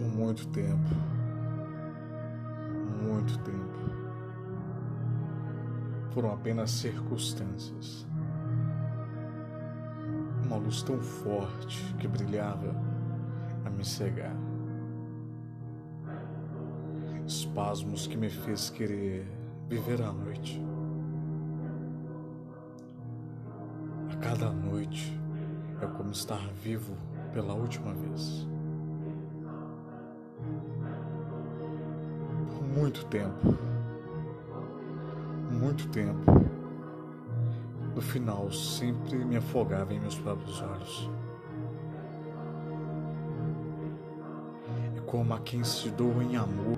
muito tempo, muito tempo, foram apenas circunstâncias. Uma luz tão forte que brilhava a me cegar. Espasmos que me fez querer viver a noite. A cada noite é como estar vivo pela última vez. Muito tempo, muito tempo, no final sempre me afogava em meus próprios olhos. E como a quem se doa em amor,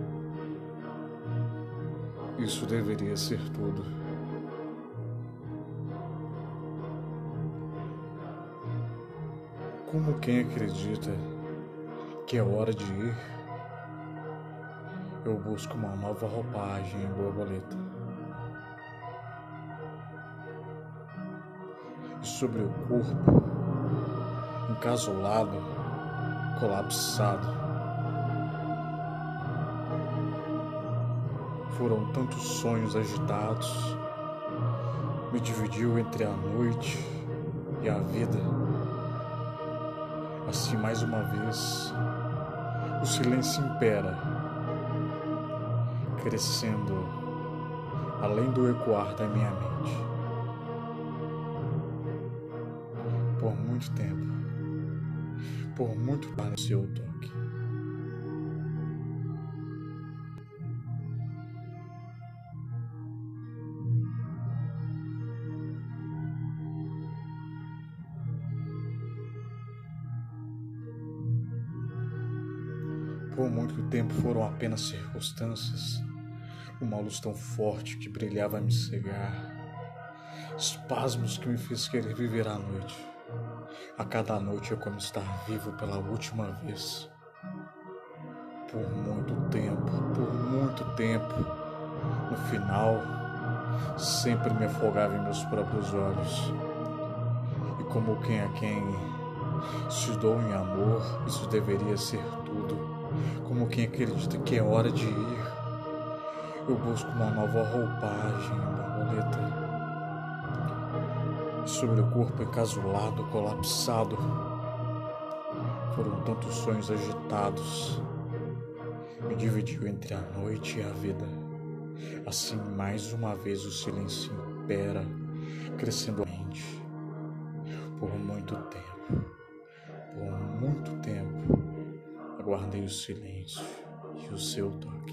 isso deveria ser tudo. Como quem acredita que é hora de ir, eu busco uma nova roupagem em borboleta. E sobre o corpo, encasolado, colapsado, foram tantos sonhos agitados, me dividiu entre a noite e a vida. Assim, mais uma vez, o silêncio impera, crescendo além do ecoar da minha mente. Por muito tempo, por muito para o seu toque. Por muito tempo foram apenas circunstâncias, uma luz tão forte que brilhava a me cegar, espasmos que me fez querer viver a noite. A cada noite é como estar vivo pela última vez. Por muito tempo, por muito tempo, no final, sempre me afogava em meus próprios olhos. E como quem a quem se dou em amor, isso deveria ser tudo como quem acredita que é hora de ir. Eu busco uma nova roupagem, borboleta. Sobre o corpo encasulado, colapsado, foram tantos sonhos agitados. Me dividiu entre a noite e a vida. Assim, mais uma vez, o silêncio impera, crescendo a mente. Por muito tempo, por muito tempo, Guardei o silêncio e o seu toque.